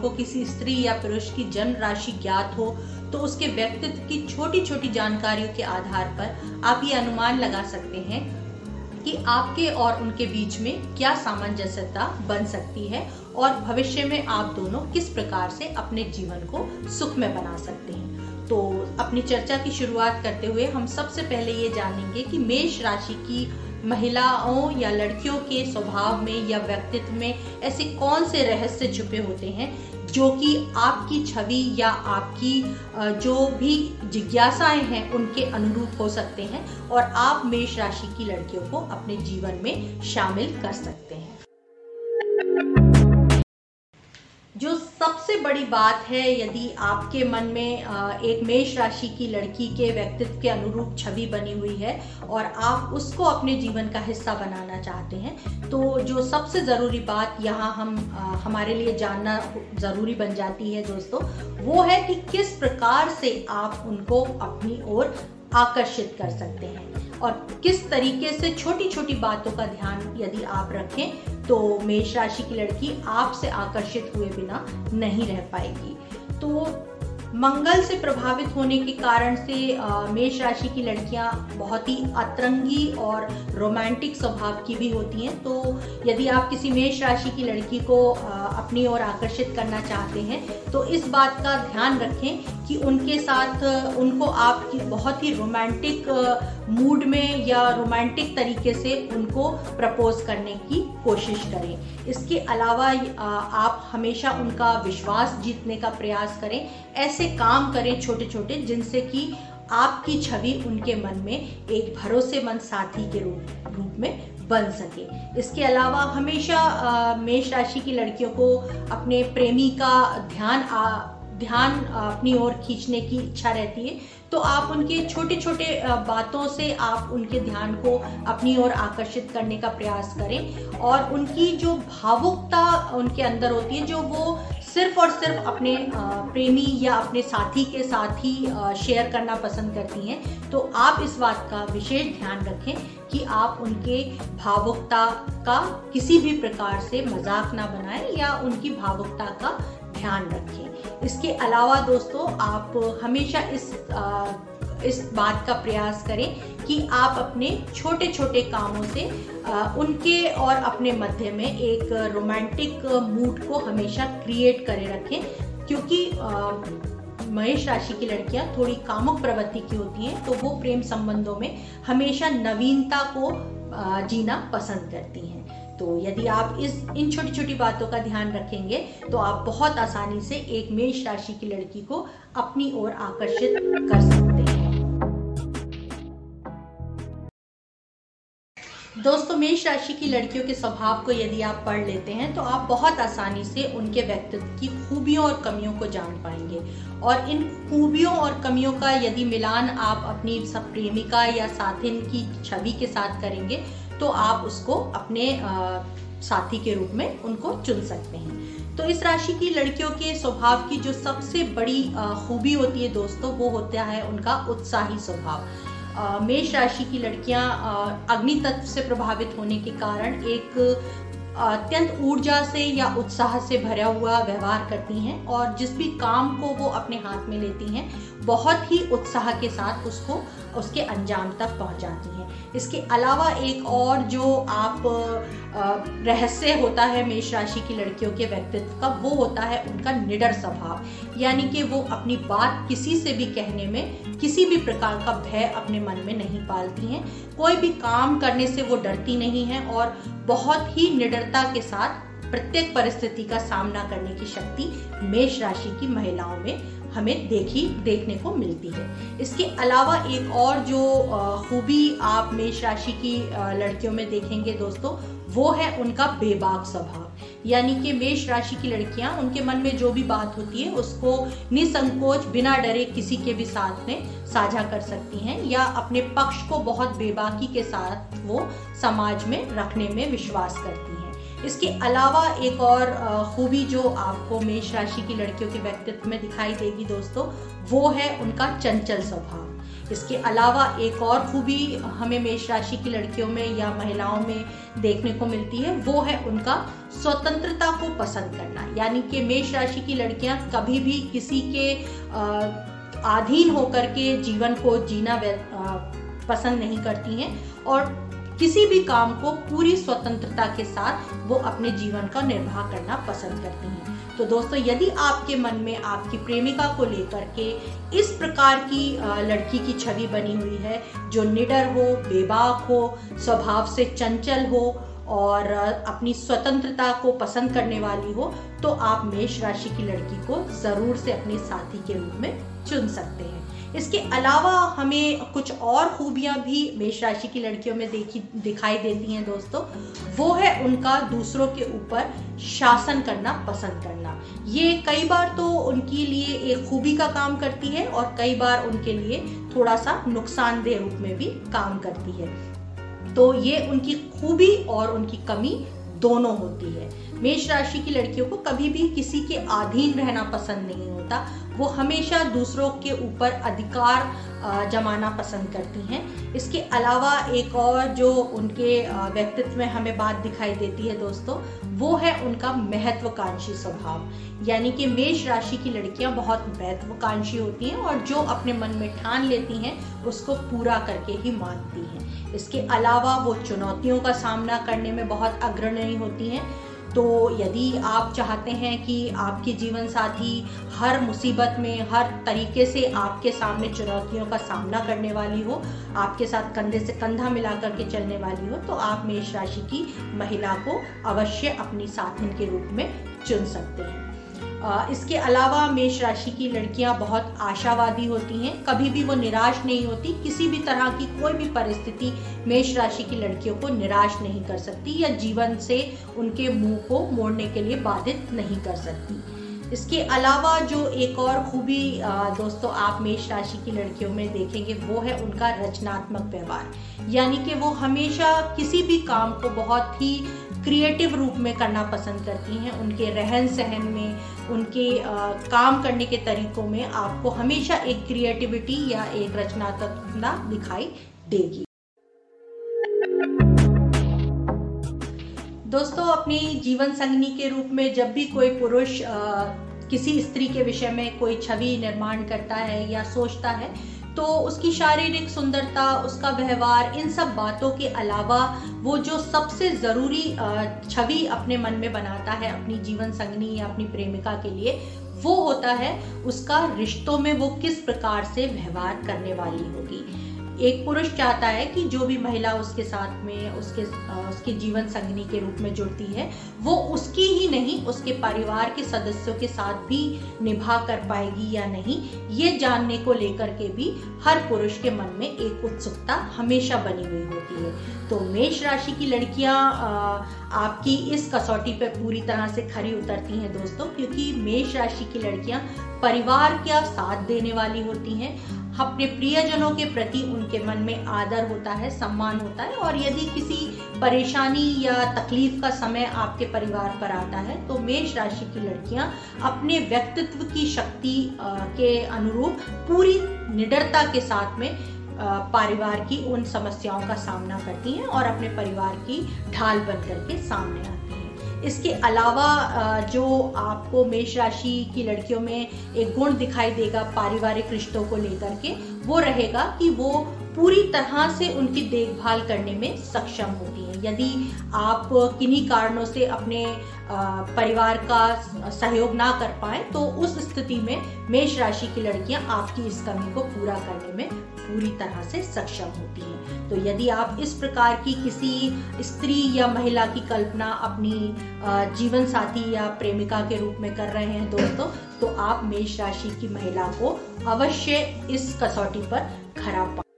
आपको किसी स्त्री या पुरुष की जन्म राशि ज्ञात हो तो उसके व्यक्तित्व की छोटी छोटी जानकारियों के आधार पर आप ये अनुमान लगा सकते हैं कि आपके और उनके बीच में क्या सामंजस्यता बन सकती है और भविष्य में आप दोनों किस प्रकार से अपने जीवन को सुखमय बना सकते हैं। तो अपनी चर्चा की शुरुआत करते हुए हम सबसे पहले ये जानेंगे कि मेष राशि की महिलाओं या लड़कियों के स्वभाव में या व्यक्तित्व में ऐसे कौन से रहस्य छुपे होते हैं जो कि आपकी छवि या आपकी जो भी जिज्ञासाएँ हैं, उनके अनुरूप हो सकते हैं और आप मेष राशि की लड़कियों को अपने जीवन में शामिल कर सकते हैं। सबसे बड़ी बात है यदि आपके मन में एक मेष राशि की लड़की के व्यक्तित्व के अनुरूप छवि बनी हुई है और आप उसको अपने जीवन का हिस्सा बनाना चाहते हैं तो जो सबसे ज़रूरी बात यहाँ हम हमारे लिए जानना ज़रूरी बन जाती है दोस्तों, वो है कि किस प्रकार से आप उनको अपनी ओर आकर्षित कर सकते हैं। और किस तरीके से छोटी छोटी बातों का ध्यान यदि आप रखें तो मेष राशि की लड़की आपसे आकर्षित हुए बिना नहीं रह पाएगी। तो मंगल से प्रभावित होने के कारण से मेष राशि की लड़कियाँ बहुत ही अतरंगी और रोमांटिक स्वभाव की भी होती हैं। तो यदि आप किसी मेष राशि की लड़की को अपनी ओर आकर्षित करना चाहते हैं तो इस बात का ध्यान रखें कि उनके साथ, उनको आप बहुत ही रोमांटिक मूड में या रोमांटिक तरीके से उनको प्रपोज करने की कोशिश करें। इसके अलावा आप हमेशा उनका विश्वास जीतने का प्रयास करें। ऐसे काम करें छोटे छोटे जिनसे कि आपकी छवि उनके मन में एक भरोसेमंद साथी के रूप रूप में बन सके। इसके अलावा हमेशा मेष राशि की लड़कियों को अपने प्रेमी का ध्यान आ, ध्यान अपनी ओर खींचने की इच्छा रहती है। तो आप उनके छोटे छोटे बातों से आप उनके ध्यान को अपनी ओर आकर्षित करने का प्रयास करें। और उनकी जो भावुकता उनके अंदर होती है जो वो सिर्फ़ और सिर्फ़ अपने प्रेमी या अपने साथी के साथ ही शेयर करना पसंद करती हैं। तो आप इस बात का विशेष ध्यान रखें कि आप उनके भावुकता का किसी भी प्रकार से मज़ाक ना बनाएँ या उनकी भावुकता का ध्यान रखें। इसके अलावा दोस्तों आप हमेशा इस आ, इस बात का प्रयास करें कि आप अपने छोटे छोटे कामों से उनके और अपने मध्य में एक रोमांटिक मूड को हमेशा क्रिएट करे रखें। क्योंकि महेश राशि की लड़कियाँ थोड़ी कामुक प्रवृत्ति की होती हैं तो वो प्रेम संबंधों में हमेशा नवीनता को जीना पसंद करती हैं। तो यदि आप इस, इन छोटी छोटी बातों का ध्यान रखेंगे तो आप बहुत आसानी से एक मेष राशि की लड़की को अपनी ओर आकर्षित कर सकते हैं। दोस्तों, मेष राशि की लड़कियों के स्वभाव को यदि आप पढ़ लेते हैं तो आप बहुत आसानी से उनके व्यक्तित्व की खूबियों और कमियों को जान पाएँगे। और इन खूबियों और कमियों का यदि मिलान आप अपनी प्रेमिका या साथिन की छवि के साथ करेंगे तो आप उसको अपने साथी के रूप में उनको चुन सकते हैं। तो इस राशि की लड़कियों के स्वभाव की जो सबसे बड़ी खूबी होती है दोस्तों, वो होता है उनका उत्साही स्वभाव। मेष राशि की लड़कियाँ अग्नि तत्व से प्रभावित होने के कारण एक अत्यंत ऊर्जा से या उत्साह से भरा हुआ व्यवहार करती हैं और जिस भी काम को वो अपने हाथ में लेती हैं, बहुत ही उत्साह के साथ उसको, उसके अंजाम तक पहुंचाती हैं। इसके अलावा एक और जो आप रहस्य होता है मेष राशि की लड़कियों के व्यक्तित्व का, वो होता है उनका निडर स्वभाव। यानी कि वो अपनी बात किसी से भी कहने में, किसी भी प्रकार का भय अपने मन में नहीं पालती हैं। कोई भी काम करने से वो डरती नहीं है और बहुत ही निडरता के साथ प्रत्येक परिस्थिति का सामना करने की शक्ति मेष राशि की महिलाओं में हमें देखी, देखने को मिलती है। इसके अलावा एक और जो खूबी आप मेष राशि की लड़कियों में देखेंगे दोस्तों, वो है उनका बेबाक स्वभाव। यानी कि मेष राशि की लड़कियाँ, उनके मन में जो भी बात होती है, उसको निसंकोच, बिना डरे किसी के भी साथ में साझा कर सकती हैं या अपने पक्ष को बहुत बेबाकी के साथ वो समाज में रखने में विश्वास करती हैं। इसके अलावा एक और खूबी जो आपको मेष राशि की लड़कियों के व्यक्तित्व में दिखाई देगी दोस्तों, वो है उनका चंचल स्वभाव। इसके अलावा एक और खूबी हमें मेष राशि की लड़कियों में या महिलाओं में देखने को मिलती है, वो है उनका स्वतंत्रता को पसंद करना। यानी कि मेष राशि की लड़कियाँ कभी भी किसी के अधीन होकर के जीवन को जीना पसंद नहीं करती हैं और किसी भी काम को पूरी स्वतंत्रता के साथ वो अपने जीवन का निर्वाह करना पसंद करती हैं। तो दोस्तों, यदि आपके मन में आपकी प्रेमिका को लेकर के इस प्रकार की लड़की की छवि बनी हुई है, जो निडर हो, बेबाक हो, स्वभाव से चंचल हो और अपनी स्वतंत्रता को पसंद करने वाली हो तो आप मेष राशि की लड़की को ज़रूर से अपने साथी के रूप में चुन सकते हैं। इसके अलावा हमें कुछ और खूबियाँ भी मेष राशि की लड़कियों में देखी, दिखाई देती हैं दोस्तों। वो है उनका दूसरों के ऊपर शासन करना पसंद करना। ये कई बार तो उनके लिए एक खूबी का काम करती है और कई बार उनके लिए थोड़ा सा नुकसानदेह रूप में भी काम करती है। तो ये उनकी खूबी और उनकी कमी दोनों होती है। मेष राशि की लड़कियों को कभी भी किसी के अधीन रहना पसंद नहीं होता। वो हमेशा दूसरों के ऊपर अधिकार जमाना पसंद करती हैं। इसके अलावा एक और जो उनके व्यक्तित्व में हमें बात दिखाई देती है दोस्तों, वो है उनका महत्वाकांक्षी स्वभाव। यानी कि मेष राशि की लड़कियाँ बहुत महत्वाकांक्षी होती हैं और जो अपने मन में ठान लेती हैं, उसको पूरा करके ही मानती हैं। इसके अलावा वो चुनौतियों का सामना करने में बहुत अग्रणी होती हैं। तो यदि आप चाहते हैं कि आपके जीवन साथी हर मुसीबत में, हर तरीके से आपके सामने चुनौतियों का सामना करने वाली हो, आपके साथ कंधे से कंधा मिला करके चलने वाली हो तो आप मेष राशि की महिला को अवश्य अपनी साथिन के रूप में चुन सकते हैं। इसके अलावा मेष राशि की लड़कियाँ बहुत आशावादी होती हैं। कभी भी वो निराश नहीं होती। किसी भी तरह की कोई भी परिस्थिति मेष राशि की लड़कियों को निराश नहीं कर सकती या जीवन से उनके मुँह को मोड़ने के लिए बाधित नहीं कर सकती। इसके अलावा जो एक और खूबी दोस्तों आप मेष राशि की लड़कियों में देखेंगे वो है उनका रचनात्मक व्यवहार। यानी कि वो हमेशा किसी भी काम को बहुत ही क्रिएटिव रूप में करना पसंद करती हैं। उनके रहन सहन में उनके आ, काम करने के तरीकों में आपको हमेशा एक क्रिएटिविटी या एक रचनात्मकता दिखाई देगी। दोस्तों, अपनी जीवन संगनी के रूप में जब भी कोई पुरुष किसी स्त्री के विषय में कोई छवि निर्माण करता है या सोचता है तो उसकी शारीरिक सुंदरता, उसका व्यवहार, इन सब बातों के अलावा वो जो सबसे ज़रूरी छवि अपने मन में बनाता है अपनी जीवन संगनी या अपनी प्रेमिका के लिए, वो होता है उसका रिश्तों में वो किस प्रकार से व्यवहार करने वाली होगी। एक पुरुष चाहता है कि जो भी महिला उसके साथ में, उसके उसके जीवन संगनी के रूप में जुड़ती है, वो उसकी ही नहीं, उसके परिवार के सदस्यों के साथ भी निभा कर पाएगी या नहीं, ये जानने को लेकर के भी हर पुरुष के मन में एक उत्सुकता हमेशा बनी हुई होती है। तो मेष राशि की लड़कियाँ आपकी इस कसौटी पर पूरी तरह से खरी उतरती हैं दोस्तों, क्योंकि मेष राशि की लड़कियाँ परिवार का साथ देने वाली होती हैं। अपने प्रियजनों के प्रति उनके मन में आदर होता है, सम्मान होता है और यदि किसी परेशानी या तकलीफ़ का समय आपके परिवार पर आता है तो मेष राशि की लड़कियाँ अपने व्यक्तित्व की शक्ति के अनुरूप पूरी निडरता के साथ में परिवार की उन समस्याओं का सामना करती हैं और अपने परिवार की ढाल बन के सामने आती हैं। इसके अलावा जो आपको मेष राशि की लड़कियों में एक गुण दिखाई देगा पारिवारिक रिश्तों को लेकर के, वो रहेगा कि वो पूरी तरह से उनकी देखभाल करने में सक्षम होती है। यदि आप किन्हीं कारणों से अपने परिवार का सहयोग ना कर पाए तो उस स्थिति में मेष राशि की लड़कियाँ आपकी इस कमी को पूरा करने में पूरी तरह से सक्षम होती हैं। तो यदि आप इस प्रकार की किसी स्त्री या महिला की कल्पना अपनी जीवन साथी या प्रेमिका के रूप में कर रहे हैं दोस्तों तो आप मेष राशि की महिला को अवश्य इस कसौटी पर खरा पा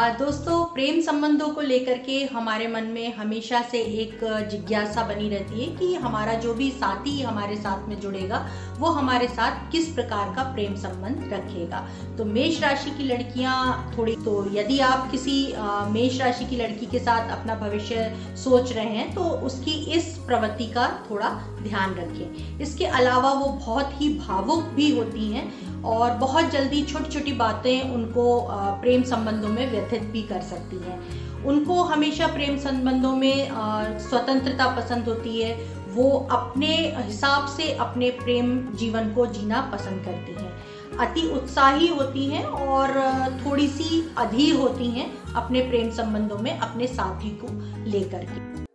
दोस्तों, प्रेम संबंधों को लेकर के हमारे मन में हमेशा से एक जिज्ञासा बनी रहती है कि हमारा जो भी साथी हमारे साथ में जुड़ेगा, वो हमारे साथ किस प्रकार का प्रेम संबंध रखेगा। तो मेष राशि की लड़कियाँ थोड़ी तो यदि आप किसी मेष राशि की लड़की के साथ अपना भविष्य सोच रहे हैं तो उसकी इस प्रवृत्ति का थोड़ा ध्यान रखें। इसके अलावा वो बहुत ही भावुक भी होती हैं और बहुत जल्दी छोटी छोटी बातें उनको प्रेम संबंधों में व्यथित भी कर सकती हैं। उनको हमेशा प्रेम संबंधों में स्वतंत्रता पसंद होती है। वो अपने हिसाब से अपने प्रेम जीवन को जीना पसंद करती हैं। अति उत्साही होती हैं और थोड़ी सी अधीर होती हैं अपने प्रेम संबंधों में अपने साथी को लेकर के।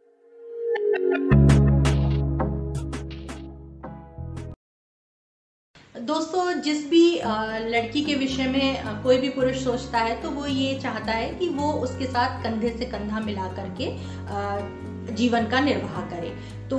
दोस्तों, जिस भी लड़की के विषय में कोई भी पुरुष सोचता है तो वो ये चाहता है कि वो उसके साथ कंधे से कंधा मिला करके जीवन का निर्वाह करे। तो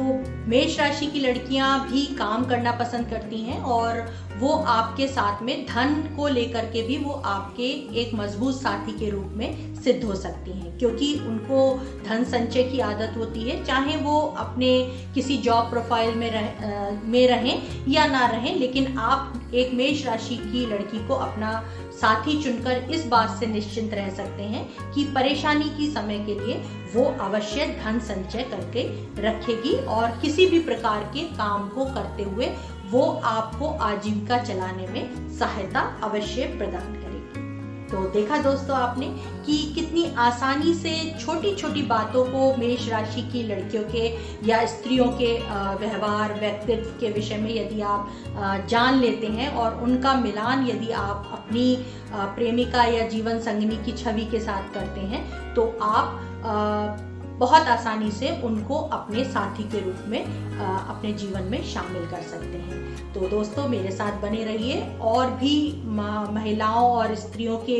मेष राशि की लड़कियाँ भी काम करना पसंद करती हैं और वो आपके साथ में, धन को लेकर के भी वो आपके एक मज़बूत साथी के रूप में सिद्ध हो सकती हैं। क्योंकि उनको धन संचय की आदत होती है, चाहे वो अपने किसी जॉब प्रोफ़ाइल में रह में रहें या ना रहें, लेकिन आप एक मेष राशि की लड़की को अपना साथी चुनकर इस बात से निश्चिंत रह सकते हैं कि परेशानी की समय के लिए वो अवश्य धन संचय करके रखेगी और किसी भी प्रकार के काम को करते हुए वो आपको आजीविका चलाने में सहायता अवश्य प्रदान करेगी। तो देखा दोस्तों आपने कि कितनी आसानी से छोटी छोटी बातों को मेष राशि की लड़कियों के या स्त्रियों के व्यवहार, व्यक्तित्व के विषय में यदि आप जान लेते हैं और उनका मिलान यदि आप अपनी प्रेमिका या जीवन संगनी की छवि के साथ करते हैं तो आप बहुत आसानी से उनको अपने साथी के रूप में अपने जीवन में शामिल कर सकते हैं। तो दोस्तों, मेरे साथ बने रहिए और भी महिलाओं और स्त्रियों के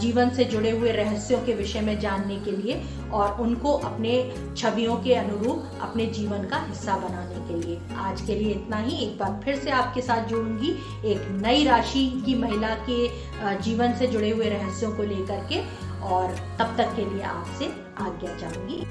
जीवन से जुड़े हुए रहस्यों के विषय में जानने के लिए और उनको अपने छवियों के अनुरूप अपने जीवन का हिस्सा बनाने के लिए। आज के लिए इतना ही। एक बार फिर से आपके साथ जुड़ूँगी एक नई राशि की महिला के जीवन से जुड़े हुए रहस्यों को लेकर के। और तब तक के लिए आपसे आज्ञा चाहूँगी।